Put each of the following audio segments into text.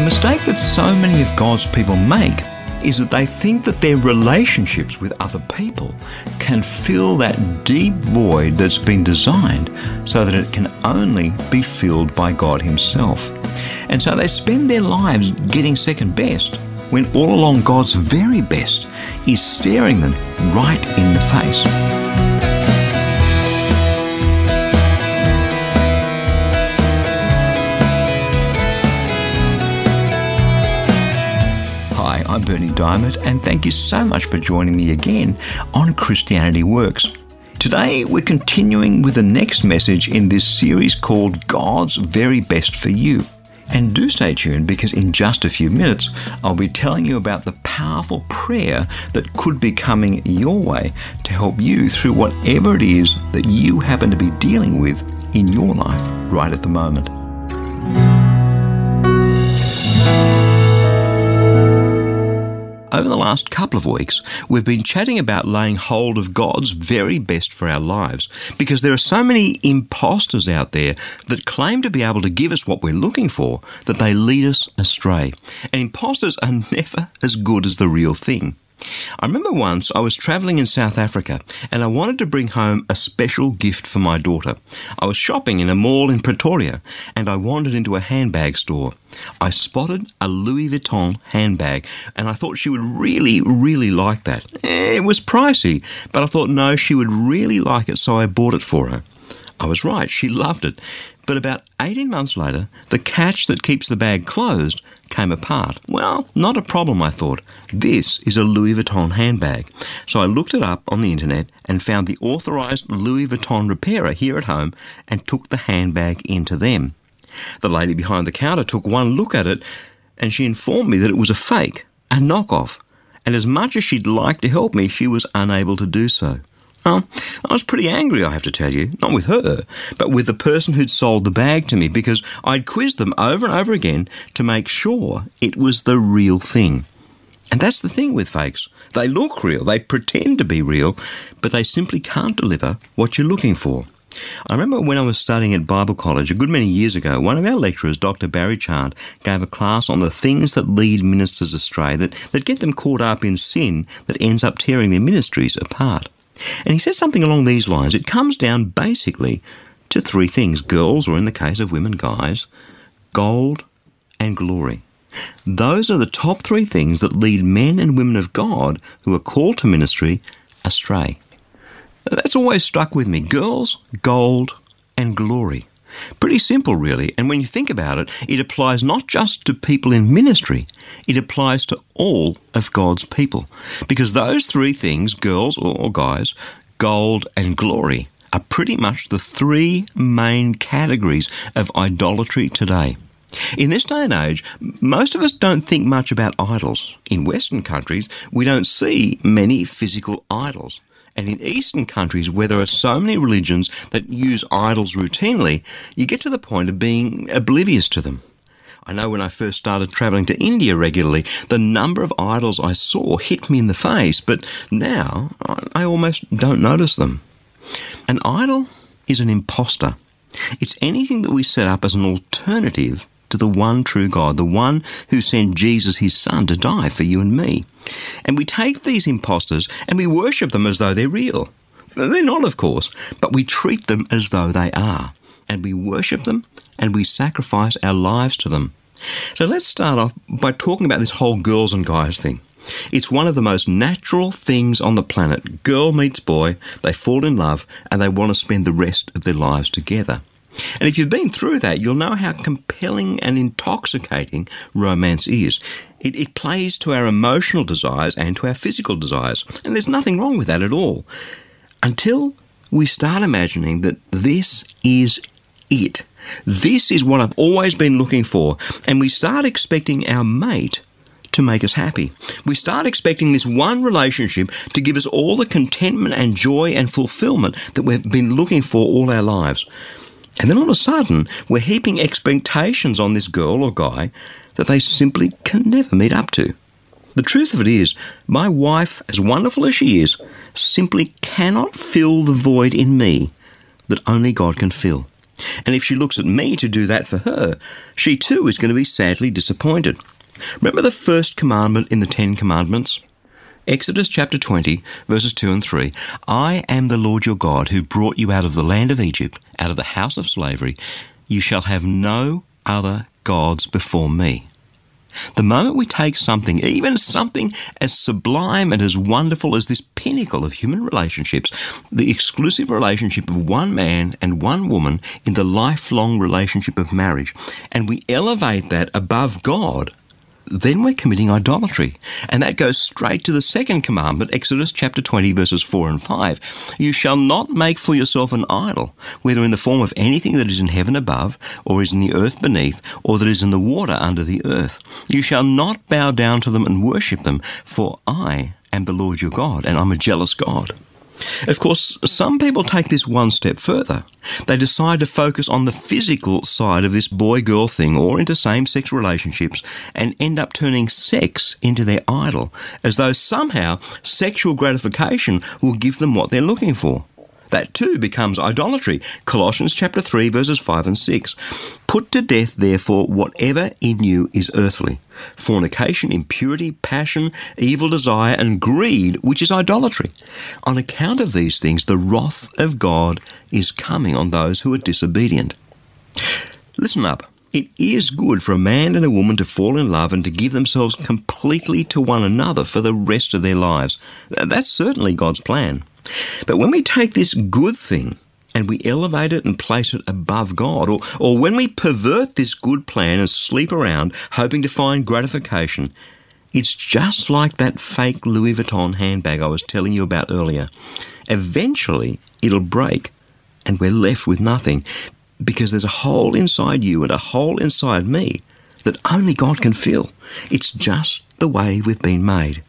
The mistake that so many of God's people make is that they think that their relationships with other people can fill that deep void that's been designed so that it can only be filled by God Himself. And so they spend their lives getting second best when all along God's very best is staring them right in the face. I'm Berni Dymet, and thank you so much for joining me again on Christianity Works. Today, we're continuing with the next message in this series called God's Very Best for You. And do stay tuned because in just a few minutes, I'll be telling you about the powerful prayer that could be coming your way to help you through whatever it is that you happen to be dealing with in your life right at the moment. Over the last couple of weeks, we've been chatting about laying hold of God's very best for our lives because there are so many imposters out there that claim to be able to give us what we're looking for that they lead us astray. And imposters are never as good as the real thing. I remember once I was travelling in South Africa and I wanted to bring home a special gift for my daughter. I was shopping in a mall in Pretoria and I wandered into a handbag store. I spotted a Louis Vuitton handbag and I thought she would really, really like that. Eh, it was pricey, but I thought no, she would really like it, so I bought it for her. I was right, she loved it. But about 18 months later, the catch that keeps the bag closed came apart. Well, not a problem, I thought. This is a Louis Vuitton handbag. So I looked it up on the internet and found the authorised Louis Vuitton repairer here at home and took the handbag into them. The lady behind the counter took one look at it and she informed me that it was a fake, a knockoff. And as much as she'd like to help me, she was unable to do so. Well, I was pretty angry, I have to tell you. Not with her, but with the person who'd sold the bag to me because I'd quizzed them over and over again to make sure it was the real thing. And that's the thing with fakes. They look real, they pretend to be real, but they simply can't deliver what you're looking for. I remember when I was studying at Bible College a good many years ago, one of our lecturers, Dr. Barry Chant, gave a class on the things that lead ministers astray, that, that get them caught up in sin that ends up tearing their ministries apart. And he says something along these lines. It comes down basically to three things girls, or in the case of women, guys, gold and glory. Those are the top three things that lead men and women of God who are called to ministry astray. That's always stuck with me girls, gold, and glory. Pretty simple, really. And when you think about it, it applies not just to people in ministry, it applies to all of God's people. Because those three things, girls or guys, gold and glory, are pretty much the three main categories of idolatry today. In this day and age, most of us don't think much about idols. In Western countries, we don't see many physical idols. And in Eastern countries, where there are so many religions that use idols routinely, you get to the point of being oblivious to them. I know when I first started travelling to India regularly, the number of idols I saw hit me in the face, but now I almost don't notice them. An idol is an impostor. It's anything that we set up as an alternative to the one true God, the one who sent Jesus, his son, to die for you and me. And we take these impostors and we worship them as though they're real. They're not, of course, but we treat them as though they are. And we worship them and we sacrifice our lives to them. So let's start off by talking about this whole girls and guys thing. It's one of the most natural things on the planet. Girl meets boy, they fall in love, and they want to spend the rest of their lives together. And if you've been through that, you'll know how compelling and intoxicating romance is. It, it, plays to our emotional desires and to our physical desires. And there's nothing wrong with that at all. Until we start imagining that this is it. This is what I've always been looking for. And we start expecting our mate to make us happy. We start expecting this one relationship to give us all the contentment and joy and fulfillment that we've been looking for all our lives. And then all of a sudden, we're heaping expectations on this girl or guy that they simply can never meet up to. The truth of it is, my wife, as wonderful as she is, simply cannot fill the void in me that only God can fill. And if she looks at me to do that for her, she too is going to be sadly disappointed. Remember the first commandment in the Ten Commandments? Exodus chapter 20, verses 2 and 3. I am the Lord your God who brought you out of the land of Egypt, out of the house of slavery. You shall have no other gods before me. The moment we take something, even something as sublime and as wonderful as this pinnacle of human relationships, the exclusive relationship of one man and one woman in the lifelong relationship of marriage, and we elevate that above God, then we're committing idolatry. And that goes straight to the second commandment, Exodus chapter 20, verses 4 and 5. You shall not make for yourself an idol, whether in the form of anything that is in heaven above, or is in the earth beneath, or that is in the water under the earth. You shall not bow down to them and worship them, for I am the Lord your God, and I'm a jealous God. Of course, some people take this one step further. They decide to focus on the physical side of this boy girl thing or into same sex relationships and end up turning sex into their idol, as though somehow sexual gratification will give them what they're looking for. That too becomes idolatry. Colossians chapter 3 verses 5 and 6. Put to death therefore whatever in you is earthly. Fornication, impurity, passion, evil desire, and greed, which is idolatry. On account of these things, the wrath of God is coming on those who are disobedient. Listen up. It is good for a man and a woman to fall in love and to give themselves completely to one another for the rest of their lives. That's certainly God's plan. But when we take this good thing and we elevate it and place it above God, or, or when we pervert this good plan and sleep around hoping to find gratification, it's just like that fake Louis Vuitton handbag I was telling you about earlier. Eventually, it'll break and we're left with nothing because there's a hole inside you and a hole inside me that only God can fill. It's just the way we've been made.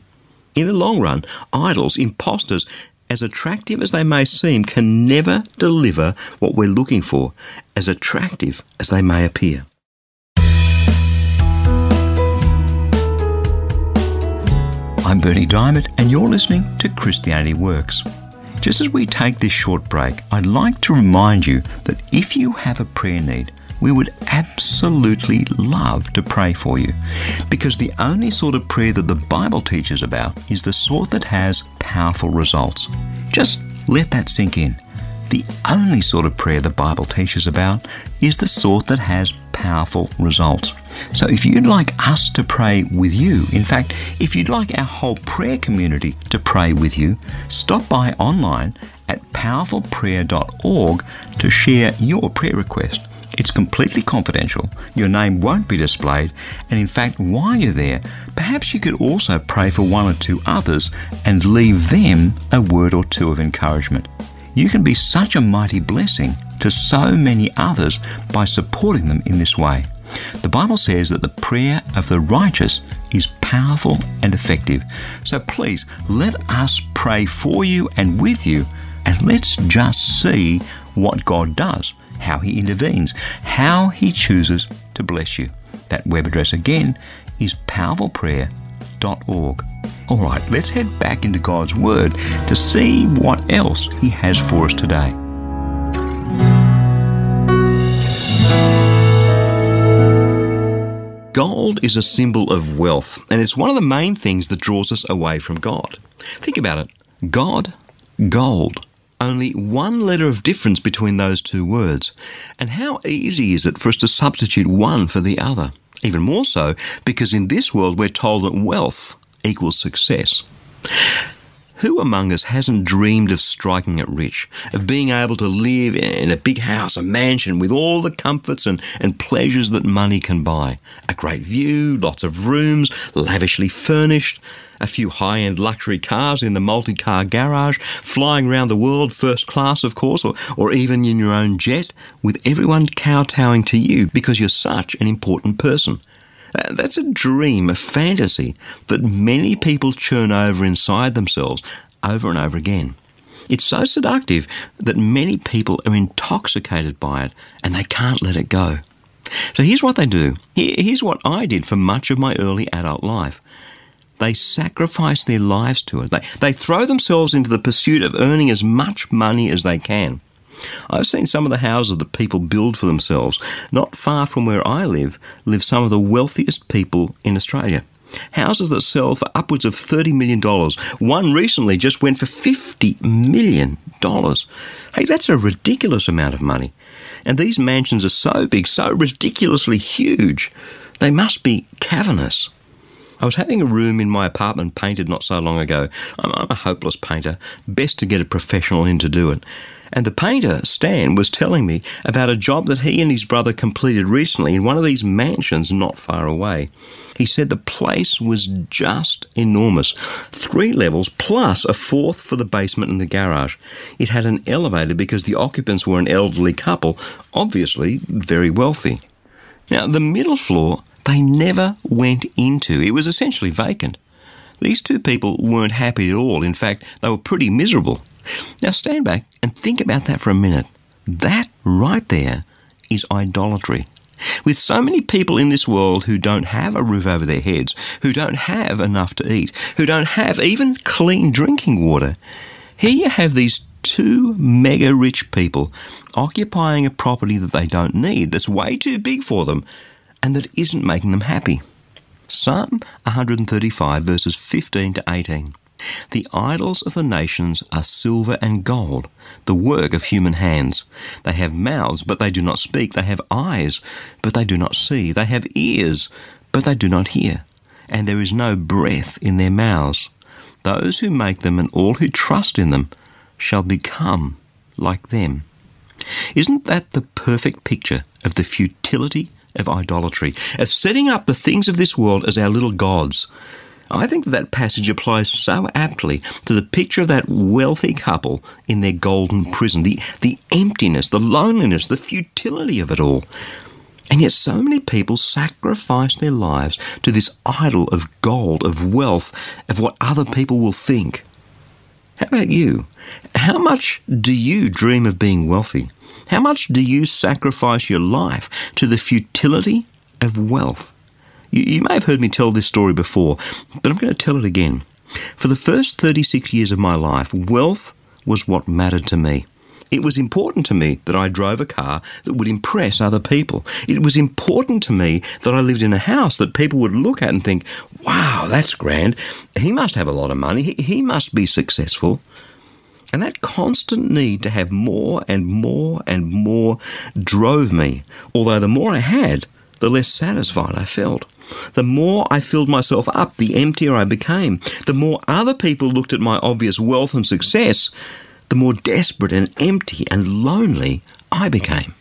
In the long run, idols, impostors, as attractive as they may seem, can never deliver what we're looking for, as attractive as they may appear. I'm Berni Dymet, and you're listening to Christianity Works. Just as we take this short break, I'd like to remind you that if you have a prayer need, we would absolutely love to pray for you. Because the only sort of prayer that the Bible teaches about is the sort that has powerful results. Just let that sink in. The only sort of prayer the Bible teaches about is the sort that has powerful results. So if you'd like us to pray with you, in fact, if you'd like our whole prayer community to pray with you, stop by online at powerfulprayer.org to share your prayer request. It's completely confidential. Your name won't be displayed. And in fact, while you're there, perhaps you could also pray for one or two others and leave them a word or two of encouragement. You can be such a mighty blessing to so many others by supporting them in this way. The Bible says that the prayer of the righteous is powerful and effective. So please let us pray for you and with you, and let's just see what God does how He intervenes, how He chooses to bless you. That web address again is powerfulprayer.org. All right, let's head back into God's Word to see what else He has for us today. Gold is a symbol of wealth, and it's one of the main things that draws us away from God. Think about it God, gold only one letter of difference between those two words. And how easy is it for us to substitute one for the other? Even more so because in this world we're told that wealth equals success. Who among us hasn't dreamed of striking it rich, of being able to live in a big house, a mansion with all the comforts and, and pleasures that money can buy? A great view, lots of rooms, lavishly furnished, a few high end luxury cars in the multi car garage, flying around the world first class, of course, or, or even in your own jet, with everyone kowtowing to you because you're such an important person. Uh, that's a dream, a fantasy that many people churn over inside themselves over and over again. It's so seductive that many people are intoxicated by it and they can't let it go. So here's what they do. Here's what I did for much of my early adult life. They sacrifice their lives to it. They, they throw themselves into the pursuit of earning as much money as they can. I've seen some of the houses that people build for themselves. Not far from where I live, live some of the wealthiest people in Australia. Houses that sell for upwards of $30 million. One recently just went for $50 million. Hey, that's a ridiculous amount of money. And these mansions are so big, so ridiculously huge, they must be cavernous. I was having a room in my apartment painted not so long ago. I'm, I'm, a hopeless painter. Best to get a professional in to do it. And the painter, Stan, was telling me about a job that he and his brother completed recently in one of these mansions not far away. He said the place was just enormous. Three levels plus a fourth for the basement and the garage. It had an elevator because the occupants were an elderly couple, obviously very wealthy. Now, the middle floor they never went into. It was essentially vacant. These two people weren't happy at all. In fact, they were pretty miserable. Now stand back and think about that for a minute. That right there is idolatry. With so many people in this world who don't have a roof over their heads, who don't have enough to eat, who don't have even clean drinking water, here you have these two mega rich people occupying a property that they don't need, that's way too big for them, and that isn't making them happy. Psalm 135, verses 15 to 18. The idols of the nations are silver and gold, the work of human hands. They have mouths, but they do not speak. They have eyes, but they do not see. They have ears, but they do not hear. And there is no breath in their mouths. Those who make them and all who trust in them shall become like them. Isn't that the perfect picture of the futility of idolatry, of setting up the things of this world as our little gods? I think that that passage applies so aptly to the picture of that wealthy couple in their golden prison, the, the emptiness, the loneliness, the futility of it all. And yet, so many people sacrifice their lives to this idol of gold, of wealth, of what other people will think. How about you? How much do you dream of being wealthy? How much do you sacrifice your life to the futility of wealth? You, you may have heard me tell this story before, but I'm going to tell it again. For the first 36 years of my life, wealth was what mattered to me. It was important to me that I drove a car that would impress other people. It was important to me that I lived in a house that people would look at and think, wow, that's grand. He must have a lot of money. He, he must be successful. And that constant need to have more and more and more drove me. Although the more I had, the less satisfied I felt. The more I filled myself up, the emptier I became. The more other people looked at my obvious wealth and success, the more desperate and empty and lonely I became.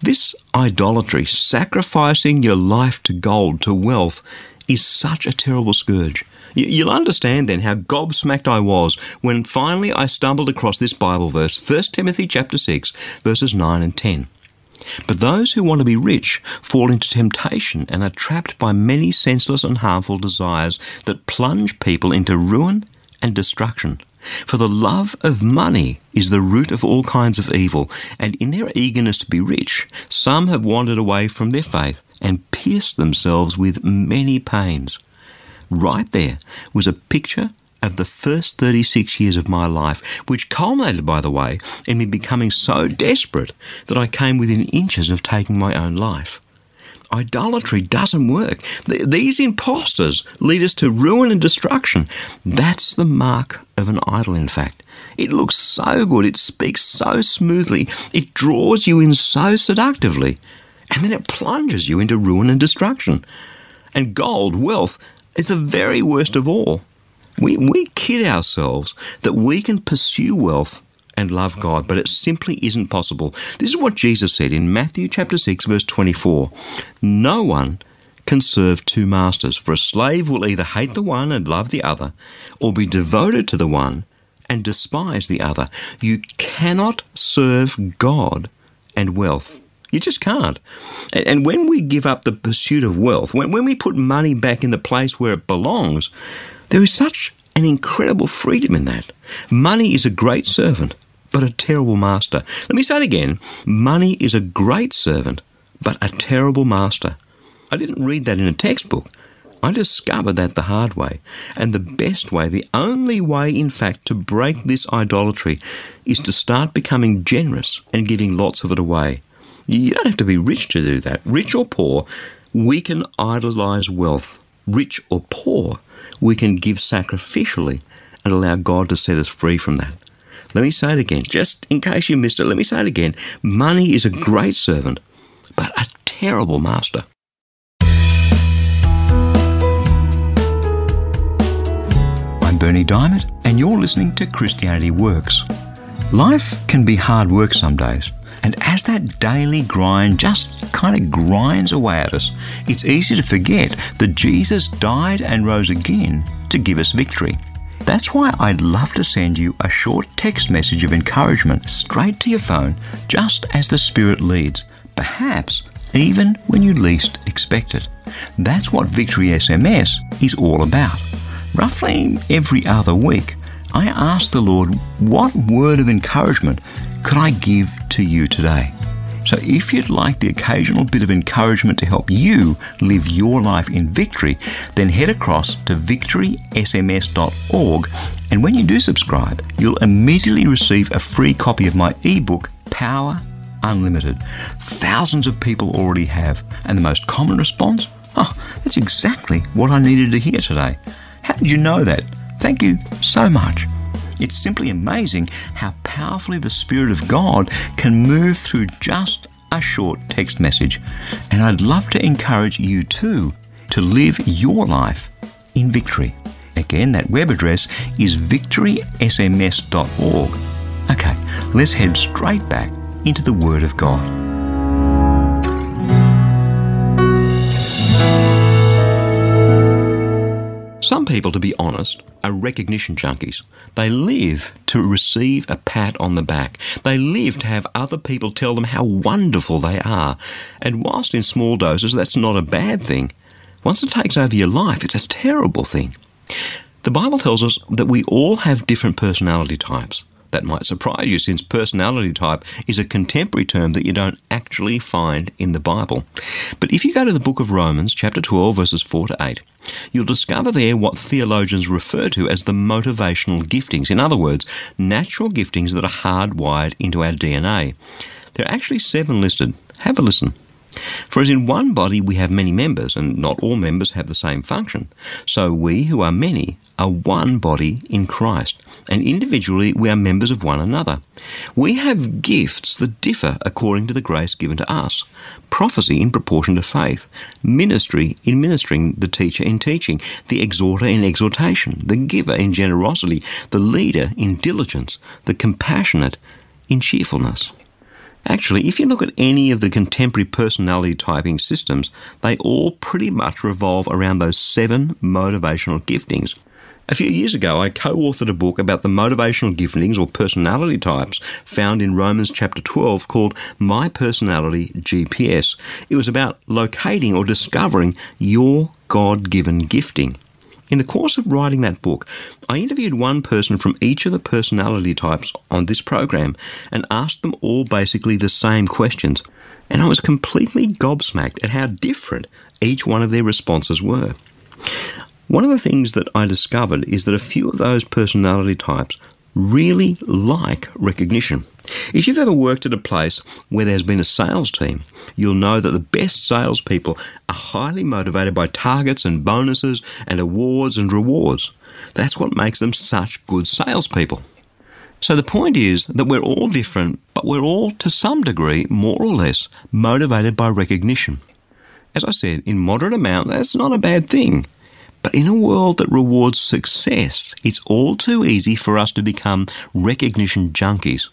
This idolatry, sacrificing your life to gold, to wealth, is such a terrible scourge. You'll understand then how gobsmacked I was when finally I stumbled across this Bible verse, 1 Timothy chapter 6, verses 9 and 10. But those who want to be rich fall into temptation and are trapped by many senseless and harmful desires that plunge people into ruin and destruction. For the love of money is the root of all kinds of evil, and in their eagerness to be rich, some have wandered away from their faith and pierced themselves with many pains. Right there was a picture of the first 36 years of my life, which culminated, by the way, in me becoming so desperate that I came within inches of taking my own life. Idolatry doesn't work. These impostors lead us to ruin and destruction. That's the mark of an idol, in fact. It looks so good, it speaks so smoothly, it draws you in so seductively, and then it plunges you into ruin and destruction. And gold, wealth, is the very worst of all. We, we kid ourselves that we can pursue wealth and love God, but it simply isn't possible. This is what Jesus said in Matthew chapter 6 verse 24. No one can serve two masters, for a slave will either hate the one and love the other, or be devoted to the one and despise the other. You cannot serve God and wealth. You just can't. And when we give up the pursuit of wealth, when, when we put money back in the place where it belongs, there is such an incredible freedom in that. Money is a great servant, but a terrible master. Let me say it again money is a great servant, but a terrible master. I didn't read that in a textbook. I discovered that the hard way. And the best way, the only way, in fact, to break this idolatry is to start becoming generous and giving lots of it away. You don't have to be rich to do that. Rich or poor, we can idolize wealth. Rich or poor, we can give sacrificially and allow God to set us free from that. Let me say it again, just in case you missed it, let me say it again. Money is a great servant, but a terrible master. I'm Berni Dymet, and you're listening to Christianity Works. Life can be hard work some days, and as that daily grind just kind of grinds away at us, it's easy to forget that Jesus died and rose again to give us victory. That's why I'd love to send you a short text message of encouragement straight to your phone, just as the Spirit leads, perhaps even when you least expect it. That's what Victory SMS is all about. Roughly every other week, I ask the Lord, what word of encouragement could I give to you today? So if you'd like the occasional bit of encouragement to help you live your life in victory, then head across to victorysms.org and when you do subscribe, you'll immediately receive a free copy of my ebook, Power Unlimited. Thousands of people already have, and the most common response? Oh, that's exactly what I needed to hear today. How did you know that? Thank you so much. It's simply amazing how powerfully the Spirit of God can move through just a short text message. And I'd love to encourage you too to live your life in victory. Again, that web address is victorysms.org. Okay, let's head straight back into the Word of God. Some people, to be honest, are recognition junkies. They live to receive a pat on the back. They live to have other people tell them how wonderful they are. And whilst in small doses that's not a bad thing, once it takes over your life, it's a terrible thing. The Bible tells us that we all have different personality types. That might surprise you since personality type is a contemporary term that you don't actually find in the Bible. But if you go to the book of Romans, chapter 12, verses 4 to 8, you'll discover there what theologians refer to as the motivational giftings. In other words, natural giftings that are hardwired into our DNA. There are actually seven listed. Have a listen. For as in one body we have many members, and not all members have the same function, so we who are many are one body in Christ, and individually we are members of one another. We have gifts that differ according to the grace given to us prophecy in proportion to faith, ministry in ministering, the teacher in teaching, the exhorter in exhortation, the giver in generosity, the leader in diligence, the compassionate in cheerfulness. Actually, if you look at any of the contemporary personality typing systems, they all pretty much revolve around those seven motivational giftings. A few years ago, I co authored a book about the motivational giftings or personality types found in Romans chapter 12 called My Personality GPS. It was about locating or discovering your God given gifting. In the course of writing that book, I interviewed one person from each of the personality types on this program and asked them all basically the same questions. And I was completely gobsmacked at how different each one of their responses were. One of the things that I discovered is that a few of those personality types really like recognition. If you've ever worked at a place where there's been a sales team, you'll know that the best salespeople are highly motivated by targets and bonuses and awards and rewards. That's what makes them such good salespeople. So the point is that we're all different, but we're all, to some degree, more or less, motivated by recognition. As I said, in moderate amount, that's not a bad thing. But in a world that rewards success, it's all too easy for us to become recognition junkies.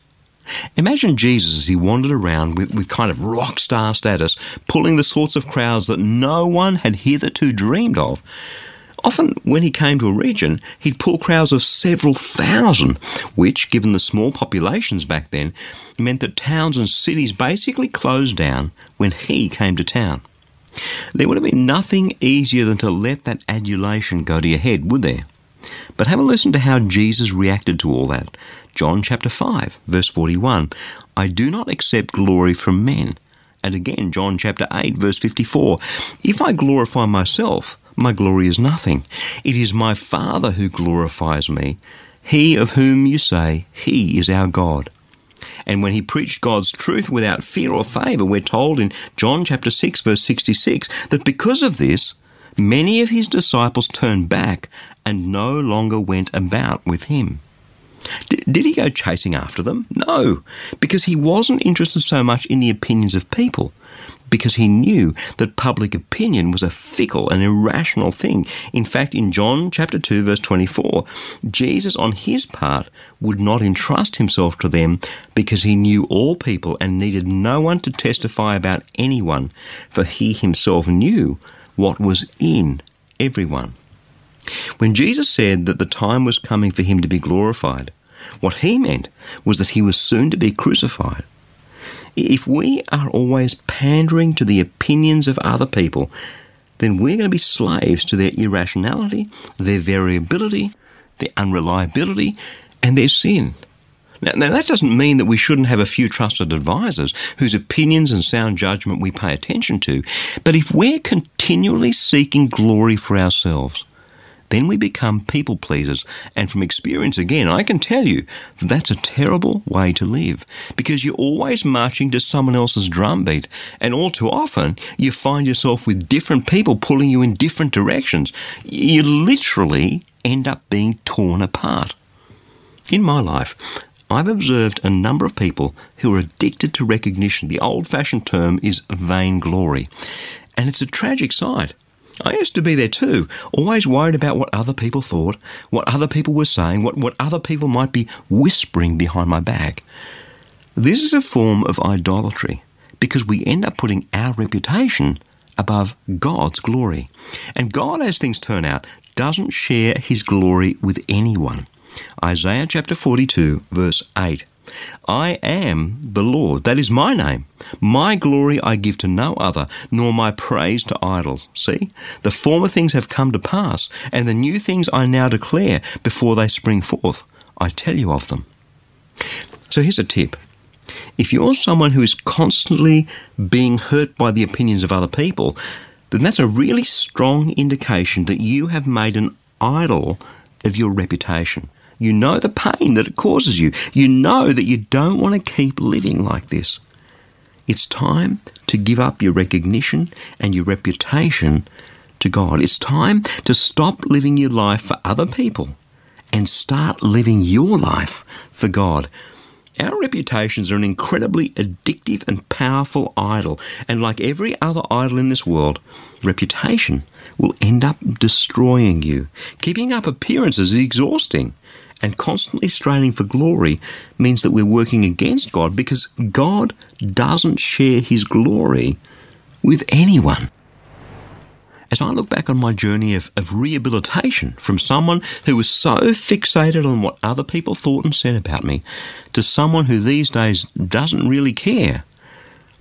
Imagine Jesus as he wandered around with, with kind of rock star status, pulling the sorts of crowds that no one had hitherto dreamed of. Often, when he came to a region, he'd pull crowds of several thousand, which, given the small populations back then, meant that towns and cities basically closed down when he came to town. There would have been nothing easier than to let that adulation go to your head, would there? But have a listen to how Jesus reacted to all that. John chapter 5, verse 41. I do not accept glory from men. And again, John chapter 8, verse 54. If I glorify myself, my glory is nothing. It is my Father who glorifies me, he of whom you say, He is our God. And when he preached God's truth without fear or favour, we're told in John chapter 6, verse 66, that because of this, many of his disciples turned back and no longer went about with him. D- did he go chasing after them? No, because he wasn't interested so much in the opinions of people because he knew that public opinion was a fickle and irrational thing. In fact, in John chapter 2 verse 24, Jesus on his part would not entrust himself to them because he knew all people and needed no one to testify about anyone, for he himself knew what was in everyone. When Jesus said that the time was coming for him to be glorified, what he meant was that he was soon to be crucified. If we are always pandering to the opinions of other people, then we're going to be slaves to their irrationality, their variability, their unreliability, and their sin. Now, now, that doesn't mean that we shouldn't have a few trusted advisors whose opinions and sound judgment we pay attention to, but if we're continually seeking glory for ourselves, then we become people pleasers. And from experience, again, I can tell you that that's a terrible way to live because you're always marching to someone else's drumbeat. And all too often, you find yourself with different people pulling you in different directions. You literally end up being torn apart. In my life, I've observed a number of people who are addicted to recognition. The old fashioned term is vainglory. And it's a tragic sight. I used to be there too, always worried about what other people thought, what other people were saying, what, what other people might be whispering behind my back. This is a form of idolatry because we end up putting our reputation above God's glory. And God, as things turn out, doesn't share his glory with anyone. Isaiah chapter 42, verse 8. I am the Lord. That is my name. My glory I give to no other, nor my praise to idols. See, the former things have come to pass, and the new things I now declare before they spring forth. I tell you of them. So here's a tip. If you're someone who is constantly being hurt by the opinions of other people, then that's a really strong indication that you have made an idol of your reputation. You know the pain that it causes you. You know that you don't want to keep living like this. It's time to give up your recognition and your reputation to God. It's time to stop living your life for other people and start living your life for God. Our reputations are an incredibly addictive and powerful idol, and like every other idol in this world, reputation will end up destroying you. Keeping up appearances is exhausting and constantly straining for glory means that we're working against God because God doesn't share his glory with anyone. As I look back on my journey of, of rehabilitation from someone who was so fixated on what other people thought and said about me to someone who these days doesn't really care,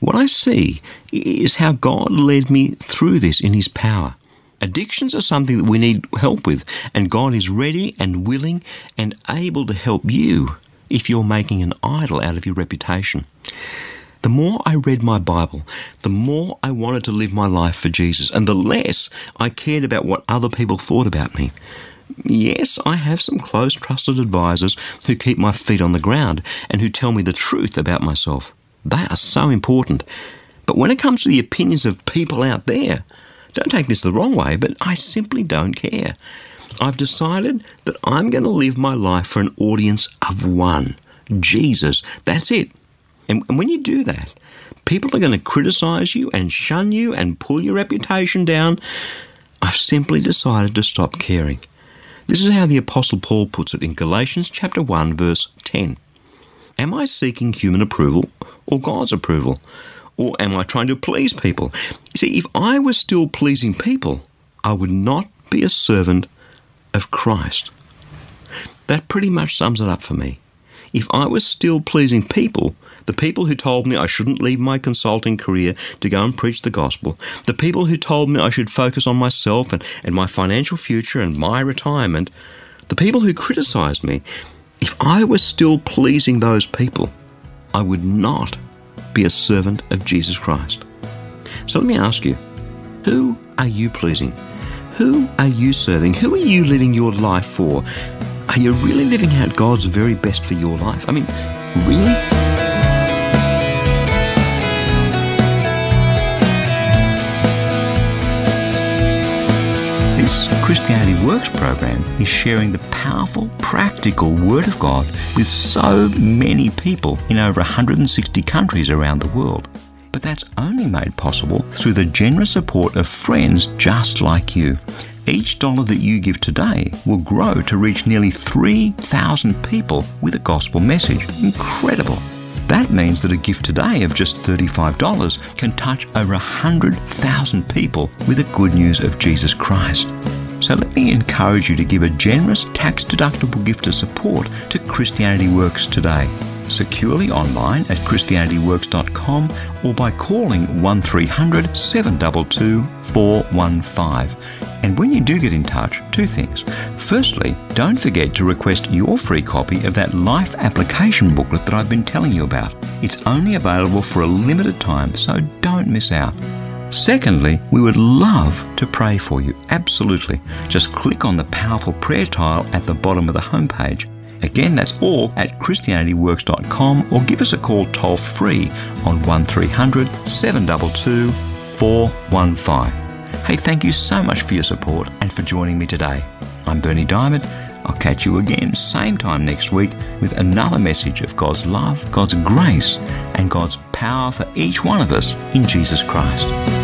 what I see is how God led me through this in His power. Addictions are something that we need help with, and God is ready and willing and able to help you if you're making an idol out of your reputation. The more I read my Bible, the more I wanted to live my life for Jesus, and the less I cared about what other people thought about me. Yes, I have some close, trusted advisors who keep my feet on the ground and who tell me the truth about myself. They are so important. But when it comes to the opinions of people out there, don't take this the wrong way, but I simply don't care. I've decided that I'm going to live my life for an audience of one Jesus. That's it. And, and when you do that, people are going to criticize you and shun you and pull your reputation down. I've simply decided to stop caring. This is how the Apostle Paul puts it in Galatians chapter 1 verse 10. Am I seeking human approval or God's approval? Or am I trying to please people? You see, if I was still pleasing people, I would not be a servant of Christ. That pretty much sums it up for me. If I was still pleasing people, the people who told me I shouldn't leave my consulting career to go and preach the gospel, the people who told me I should focus on myself and, and my financial future and my retirement, the people who criticized me, if I was still pleasing those people, I would not be a servant of Jesus Christ. So let me ask you who are you pleasing? Who are you serving? Who are you living your life for? Are you really living out God's very best for your life? I mean, really? Christianity Works program is sharing the powerful, practical Word of God with so many people in over 160 countries around the world. But that's only made possible through the generous support of friends just like you. Each dollar that you give today will grow to reach nearly 3,000 people with a gospel message. Incredible! That means that a gift today of just $35 can touch over 100,000 people with the good news of Jesus Christ. So let me encourage you to give a generous tax deductible gift of support to Christianity Works today. Securely online at ChristianityWorks.com or by calling 1300 722 415. And when you do get in touch, two things. Firstly, don't forget to request your free copy of that life application booklet that I've been telling you about. It's only available for a limited time, so don't miss out. Secondly, we would love to pray for you. Absolutely. Just click on the powerful prayer tile at the bottom of the homepage. Again, that's all at ChristianityWorks.com or give us a call toll free on 1300 722 415. Hey, thank you so much for your support and for joining me today. I'm Berni Dymet. I'll catch you again, same time next week, with another message of God's love, God's grace, and God's power for each one of us in Jesus Christ.